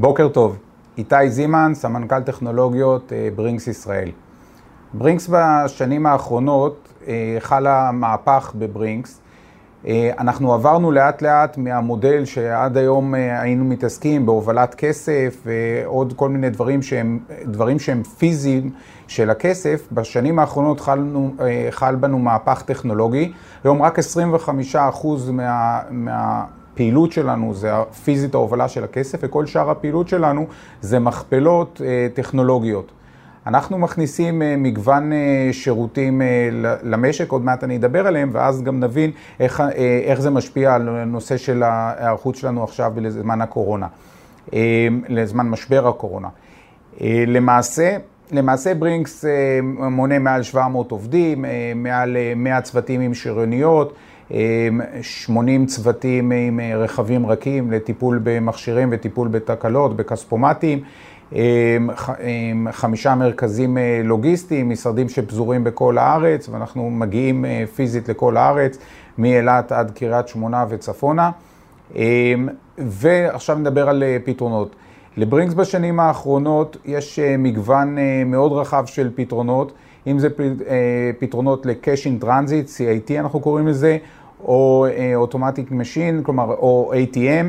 בוקר טוב, איתי זימן, סמנכ"ל טכנולוגיות אה, ברינקס ישראל. ברינקס בשנים האחרונות אה, חלה מהפך בברינקס. אה, אנחנו עברנו לאט לאט מהמודל שעד היום היינו מתעסקים בהובלת כסף ועוד כל מיני דברים שהם, דברים שהם פיזיים של הכסף. בשנים האחרונות חלנו, חל בנו מהפך טכנולוגי. היום רק 25% מה, מה הפעילות שלנו זה הפיזית ההובלה של הכסף, וכל שאר הפעילות שלנו זה מכפלות אה, טכנולוגיות. אנחנו מכניסים אה, מגוון אה, שירותים למשק, עוד מעט אני אדבר עליהם, ואז גם נבין איך, איך זה משפיע על הנושא של ההיערכות שלנו עכשיו לזמן הקורונה, לזמן משבר הקורונה. למעשה, למעשה ברינקס מונה מעל 700 עובדים, מעל 100 צוותים עם שריוניות, 80 צוותים עם רכבים רכים לטיפול במכשירים וטיפול בתקלות, בכספומטים, חמישה מרכזים אה, לוגיסטיים, משרדים שפזורים בכל הארץ, ואנחנו מגיעים אה, פיזית לכל הארץ, מאילת עד קריית שמונה וצפונה. ועכשיו נדבר על אה, פתרונות. לברינקס בשנים האחרונות יש מגוון מאוד רחב של פתרונות, אם זה פתרונות ל-cash in transit, CIT אנחנו קוראים לזה, או automatic machine, כלומר, או ATM,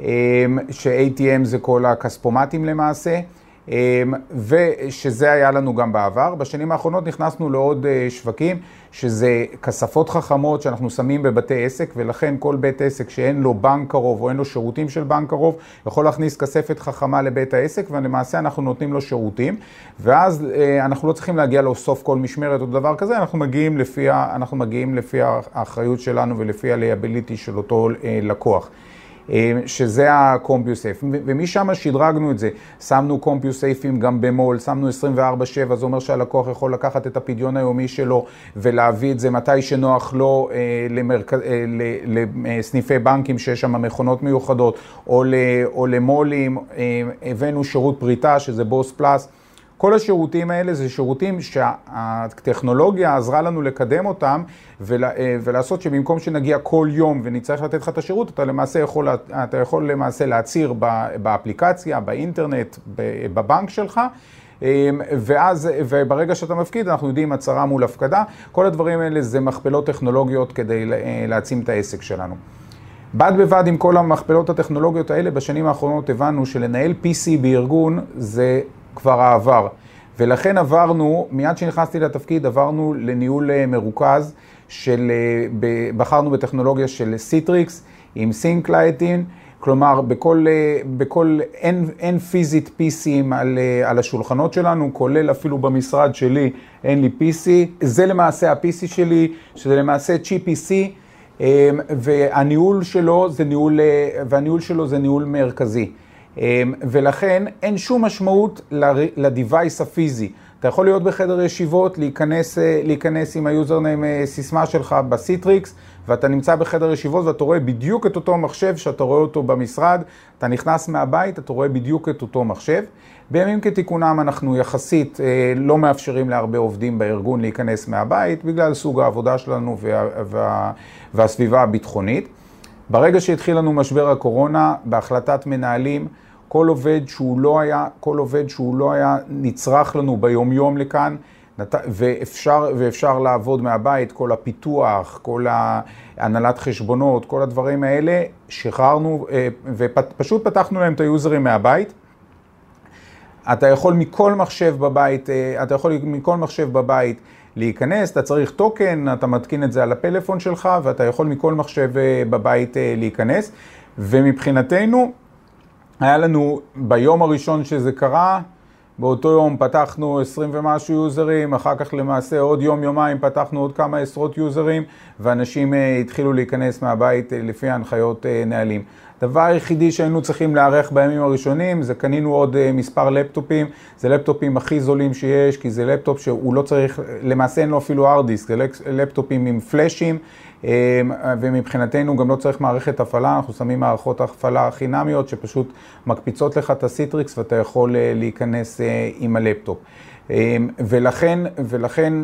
אה, ש-ATM זה כל הכספומטים למעשה. אמ, ושזה היה לנו גם בעבר. בשנים האחרונות נכנסנו לעוד אה, שווקים, שזה כספות חכמות שאנחנו שמים בבתי עסק, ולכן כל בית עסק שאין לו בנק קרוב או אין לו שירותים של בנק קרוב, יכול להכניס כספת חכמה לבית העסק, ולמעשה אנחנו נותנים לו שירותים, ואז אה, אנחנו לא צריכים להגיע לאסוף כל משמרת או דבר כזה, אנחנו מגיעים לפי, אנחנו מגיעים לפי האחריות שלנו ולפי ה-liability של אותו אה, לקוח. אה, שזה ה-CompuSafe, ומשם שדרגנו את זה. שמנו CompuSafeים גם במול, שמנו 24/7, זה אומר שהלקוח יכול לקחת את הפדיון היומי שלו ולהביא את זה מתי שנוח לו אה, למרכ... אה, לסניפי בנקים שיש שם מכונות מיוחדות, או, או למולים, הבאנו שירות פריטה שזה בוס פלאס. כל השירותים האלה זה שירותים שהטכנולוגיה עזרה לנו לקדם אותם אה, ולעשות שבמקום שנגיע כל יום ונצטרך לתת לך את השירות, אתה למעשה יכול, אתה יכול למעשה להצהיר באפליקציה, באינטרנט, בבנק שלך. אה, ואז, וברגע שאתה מפקיד, אנחנו יודעים הצהרה מול הפקדה. כל הדברים האלה זה מכפלות טכנולוגיות כדי אה, להעצים את העסק שלנו. בד בבד עם כל המכפלות הטכנולוגיות האלה, בשנים האחרונות הבנו שלנהל PC בארגון זה כבר העבר. ולכן עברנו, מיד כשנכנסתי לתפקיד, עברנו לניהול אה, מרוכז של, אה, בחרנו בטכנולוגיה של Citrix עם thin client, כלומר בכל, אה, בכל אין, אין פיזית PCים על, על השולחנות שלנו, כולל אפילו במשרד שלי אין לי PC, זה למעשה ה-PC שלי, שזה למעשה ג'י PC, והניהול שלו זה ניהול, והניהול שלו זה ניהול מרכזי. אמ, ולכן אין שום משמעות ל-device הפיזי. אתה יכול להיות בחדר ישיבות, להיכנס, אה, להיכנס עם ה-username אה, סיסמה שלך ב-Citrix, ואתה נמצא בחדר ישיבות ואתה רואה בדיוק את אותו מחשב שאתה רואה אותו במשרד, אתה נכנס מהבית, אתה רואה בדיוק את אותו מחשב. בימים כתיקונם אנחנו יחסית אה, לא מאפשרים להרבה עובדים בארגון להיכנס מהבית, בגלל סוג העבודה שלנו וה, וה, והסביבה הביטחונית. ברגע שהתחיל לנו משבר הקורונה, בהחלטת מנהלים, כל עובד שהוא לא היה, כל עובד שהוא לא היה נצרך לנו ביומיום לכאן, ואפשר, ואפשר לעבוד מהבית, כל הפיתוח, כל הנהלת חשבונות, כל הדברים האלה, שחררנו אה, ופשוט פתחנו להם את היוזרים מהבית. אתה יכול מכל מחשב בבית, אה, אתה יכול מכל מחשב בבית להיכנס, אתה צריך טוקן, אתה מתקין את זה על הפלאפון שלך ואתה יכול מכל מחשב אה, בבית להיכנס. ומבחינתנו, היה לנו ביום הראשון שזה קרה, באותו יום פתחנו 20 ומשהו יוזרים, אחר כך למעשה עוד יום-יומיים פתחנו עוד כמה עשרות יוזרים, ואנשים אה, התחילו להיכנס מהבית uh, לפי ההנחיות uh, נהלים. הדבר היחידי שהיינו צריכים להיערך בימים הראשונים זה קנינו עוד אה, מספר לפטופים, זה לפטופים הכי זולים שיש, כי זה לפטופ שהוא לא צריך, למעשה אין לו אפילו hard disk, זה לפטופים עם flashים. אמ, ומבחינתנו גם לא צריך מערכת הפעלה, אנחנו שמים מערכות הפעלה חינמיות שפשוט מקפיצות לך את ה-Citrix ואתה יכול אה, להיכנס אה, עם הלפטופ. ולכן, ולכן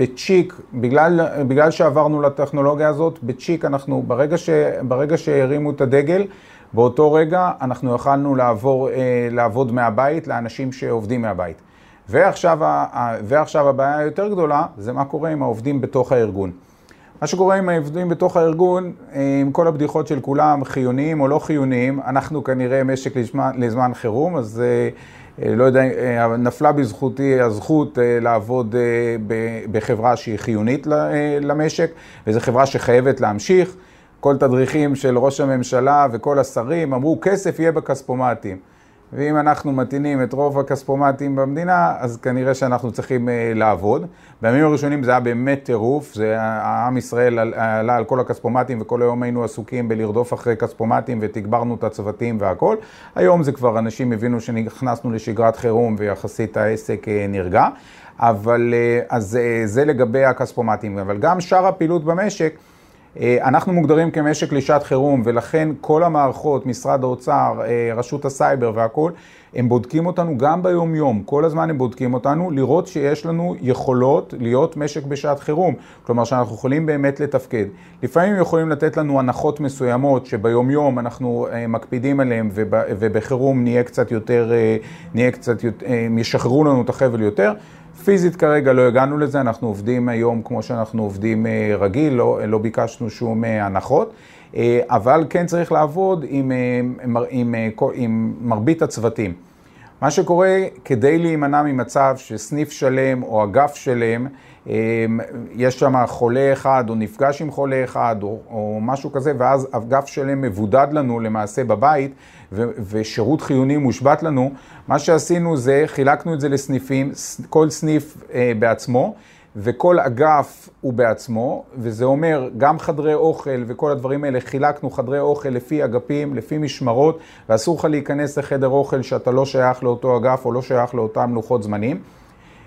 בצ'יק, בגלל, בגלל שעברנו לטכנולוגיה הזאת, בצ'יק אנחנו, ברגע, ש, ברגע שהרימו את הדגל, באותו רגע אנחנו יכלנו לעבור, אה, לעבוד מהבית לאנשים שעובדים מהבית. ועכשיו, ועכשיו הבעיה היותר גדולה זה מה קורה עם העובדים בתוך הארגון. מה שקורה עם העובדים בתוך הארגון, אה, עם כל הבדיחות של כולם, חיוניים או לא חיוניים, אנחנו כנראה משק לזמן, לזמן חירום, אז אה, לא יודע, נפלה בזכותי הזכות לעבוד בחברה שהיא חיונית למשק, וזו חברה שחייבת להמשיך. כל תדריכים של ראש הממשלה וכל השרים אמרו, כסף יהיה בכספומטים. ואם אנחנו מתאינים את רוב הכספומטים במדינה, אז כנראה שאנחנו צריכים uh, לעבוד. בימים הראשונים זה היה באמת טירוף, העם ישראל עלה על כל הכספומטים וכל היום היינו עסוקים בלרדוף אחרי כספומטים ותגברנו את הצוותים והכל. היום זה כבר אנשים הבינו שנכנסנו לשגרת חירום ויחסית העסק uh, נרגע. אבל אז זה לגבי הכספומטים, אבל גם שאר הפעילות במשק, אה, אנחנו מוגדרים כמשק לשעת חירום, ולכן כל המערכות, משרד האוצר, אה, רשות הסייבר והכול, הם בודקים אותנו גם ביום-יום, כל הזמן הם בודקים אותנו, לראות שיש לנו יכולות להיות משק בשעת חירום. כלומר, שאנחנו יכולים באמת לתפקד. לפעמים יכולים לתת לנו הנחות מסוימות שביום-יום אנחנו אה, מקפידים עליהן, ובחירום נהיה קצת יותר, נהיה קצת יותר, ישחררו לנו את החבל יותר. פיזית כרגע לא הגענו לזה, אנחנו עובדים היום כמו שאנחנו עובדים אה, רגיל, לא, לא ביקשנו שום אה, הנחות, אה, אבל כן צריך לעבוד עם, עם, עם, עם מרבית הצוותים. מה שקורה, כדי להימנע ממצב שסניף שלם או אגף שלם, יש שם חולה אחד או נפגש עם חולה אחד או, או משהו כזה, ואז אגף שלם מבודד לנו למעשה בבית, ו- ושירות חיוני מושבת לנו, מה שעשינו זה, חילקנו את זה לסניפים, כל סניף אה, בעצמו, וכל אגף הוא בעצמו, וזה אומר גם חדרי אוכל וכל הדברים האלה, חילקנו חדרי אוכל לפי אגפים, לפי משמרות, ואסור לך להיכנס לחדר אוכל שאתה לא שייך לאותו אגף או לא שייך לאותם לוחות זמנים.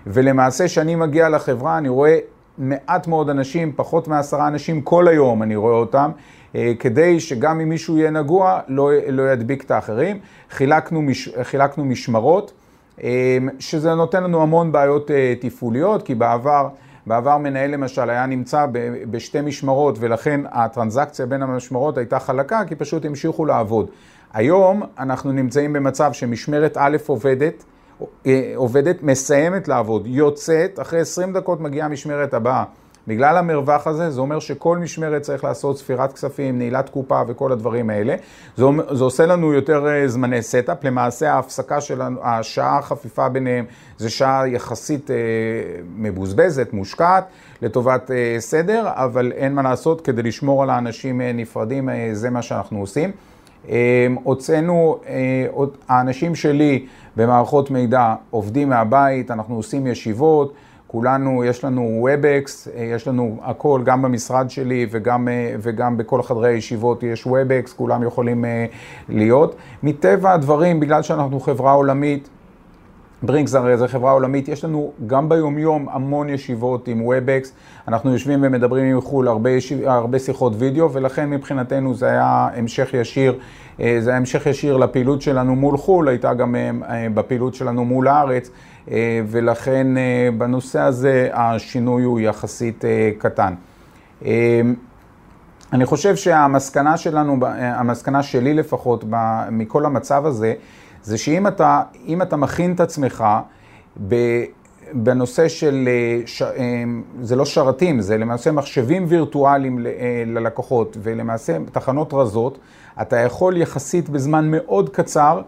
ולמעשה, כשאני מגיע לחברה, אני רואה מעט מאוד אנשים, פחות מעשרה אנשים כל היום אני רואה אותם, אה, כדי שגם אם מישהו יהיה נגוע, לא, לא ידביק את האחרים. חילקנו, מש, חילקנו משמרות, שזה נותן לנו המון בעיות אה, תפעוליות, כי בעבר... בעבר מנהל למשל היה נמצא בשתי משמרות ולכן הטרנזקציה בין המשמרות הייתה חלקה כי פשוט המשיכו לעבוד. היום אנחנו נמצאים במצב שמשמרת א' עובדת, עובדת, מסיימת לעבוד, יוצאת, אחרי 20 דקות מגיעה המשמרת הבאה. בגלל המרווח הזה, זה אומר שכל משמרת צריך לעשות ספירת כספים, נעילת קופה וכל הדברים האלה. זה, זה עושה לנו יותר אה, זמני setup, למעשה ההפסקה שלנו, השעה החפיפה ביניהם זה שעה יחסית אה, מבוזבזת, מושקעת, לטובת אה, סדר, אבל אין מה לעשות, כדי לשמור על האנשים אה, נפרדים, אה, זה מה שאנחנו עושים. אה, הוצאנו, אה, האנשים שלי במערכות מידע עובדים מהבית, אנחנו עושים ישיבות. כולנו, יש לנו WebEx, יש לנו הכל, גם במשרד שלי וגם, וגם בכל חדרי הישיבות יש WebEx, כולם יכולים אה, להיות. מטבע הדברים, בגלל שאנחנו חברה עולמית, ברינקס הרי זו חברה עולמית, יש לנו גם ביומיום המון ישיבות עם WebEx, אנחנו יושבים ומדברים עם חו"ל הרבה, ישיב, הרבה שיחות וידאו, ולכן מבחינתנו זה היה המשך ישיר, אה, זה היה המשך ישיר לפעילות שלנו מול חו"ל, הייתה גם אה, בפעילות שלנו מול הארץ. אה, ולכן אה, בנושא הזה השינוי הוא יחסית אה, קטן. אני חושב שהמסקנה שלנו, המסקנה שלי לפחות מכל המצב הזה, זה שאם אתה, אתה מכין את עצמך בנושא של, זה לא שרתים, זה למעשה מחשבים וירטואליים ללקוחות ולמעשה תחנות רזות, אתה יכול יחסית בזמן מאוד קצר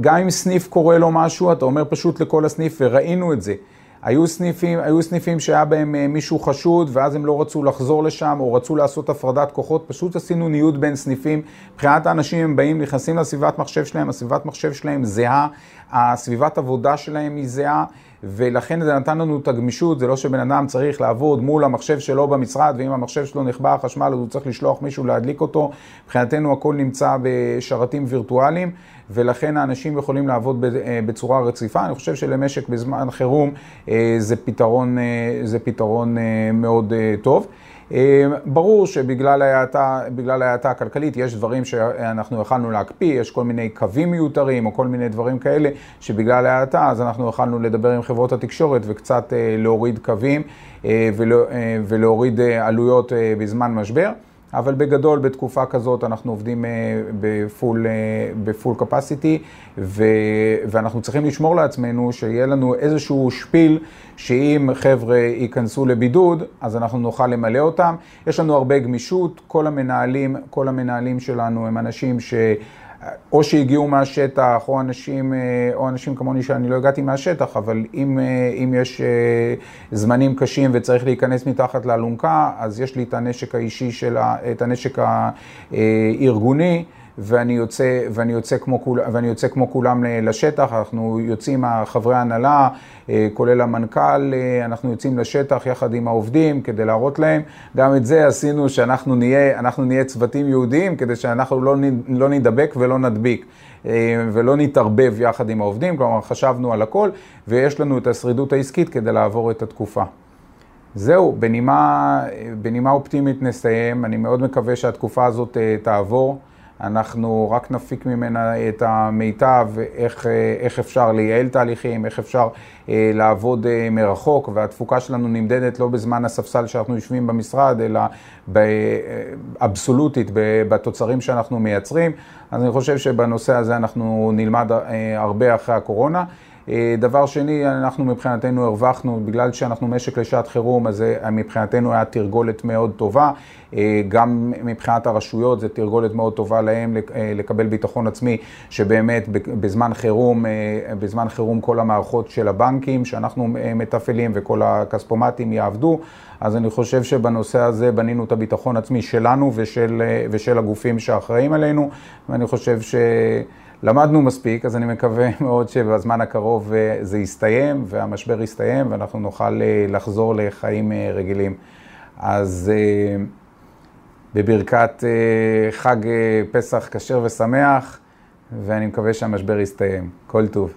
גם אם סניף קורה לו משהו, אתה אומר פשוט לכל הסניף, וראינו את זה. היו סניפים, היו סניפים שהיה בהם אה, מישהו חשוד, ואז הם לא רצו לחזור לשם, או רצו לעשות הפרדת כוחות, פשוט עשינו ניוד בין סניפים. מבחינת האנשים הם באים, נכנסים לסביבת מחשב שלהם, הסביבת מחשב שלהם זהה, הסביבת עבודה שלהם היא זהה. ולכן זה נתן לנו את הגמישות, זה לא שבן אדם צריך לעבוד מול המחשב שלו במשרד, ואם המחשב שלו נכבה החשמל אז הוא צריך לשלוח מישהו להדליק אותו. מבחינתנו הכל נמצא בשרתים וירטואליים, ולכן האנשים יכולים לעבוד אה, בצורה רציפה. אני חושב שלמשק בזמן חירום אה, זה פתרון, אה, זה פתרון מאוד טוב. ברור שבגלל ההאטה הכלכלית יש דברים שאנחנו יכלנו להקפיא, יש כל מיני קווים מיותרים או כל מיני דברים כאלה שבגלל ההאטה אז אנחנו יכלנו לדבר עם חברות התקשורת וקצת להוריד קווים ולהוריד עלויות בזמן משבר. אבל בגדול, בתקופה כזאת אנחנו עובדים בפול, בפול capacity, ואנחנו צריכים לשמור לעצמנו שיהיה לנו איזשהו שפיל, שאם חבר'ה ייכנסו לבידוד, אז אנחנו נוכל למלא אותם. יש לנו הרבה גמישות, כל המנהלים, כל המנהלים שלנו הם אנשים ש... או שהגיעו מהשטח, או אנשים, או אנשים כמוני שאני לא הגעתי מהשטח, אבל אם, אם יש זמנים קשים וצריך להיכנס מתחת לאלונקה, אז יש לי את הנשק האישי, של, את הנשק הארגוני. ואני יוצא, ואני יוצא, כמו, כול, ואני יוצא כמו כולם לשטח, אנחנו יוצאים, חברי ההנהלה, אה, כולל המנכ"ל, אה, אנחנו יוצאים לשטח יחד עם העובדים כדי להראות להם. גם את זה עשינו שאנחנו נהיה, נהיה צוותים יהודיים כדי שאנחנו לא, לא נדבק ולא נדביק. אה, ולא נתערבב יחד עם העובדים, כלומר חשבנו על הכל, ויש לנו את השרידות העסקית כדי לעבור את התקופה. זהו, בנימה, בנימה אופטימית נסיים, אני מאוד מקווה שהתקופה הזאת תעבור. אנחנו רק נפיק ממנה את המיטב, איך, איך אפשר לייעל תהליכים, איך אפשר אה, לעבוד אה, מרחוק, והתפוקה שלנו נמדדת לא בזמן הספסל שאנחנו יושבים במשרד, אלא באבסולוטית, בתוצרים שאנחנו מייצרים. אז אני חושב שבנושא הזה אנחנו נלמד אה, הרבה אחרי הקורונה. אה, דבר שני, אנחנו מבחינתנו הרווחנו, בגלל שאנחנו משק לשעת חירום, אז אה, מבחינתנו היה תרגולת מאוד טובה. אה, גם מבחינת הרשויות, זה תרגולת מאוד טובה להם לקבל ביטחון עצמי, שבאמת בזמן חירום, בזמן חירום כל המערכות של הבנקים שאנחנו מתפעלים וכל הכספומטים יעבדו. אז אני חושב שבנושא הזה בנינו את הביטחון עצמי שלנו ושל, ושל הגופים שאחראים עלינו, ואני חושב ש... למדנו מספיק, אז אני מקווה מאוד שבזמן הקרוב אה, זה יסתיים והמשבר יסתיים ואנחנו נוכל אה, לחזור לחיים אה, רגילים. אז בברכת חג פסח כשר ושמח, ואני מקווה שהמשבר יסתיים. כל טוב.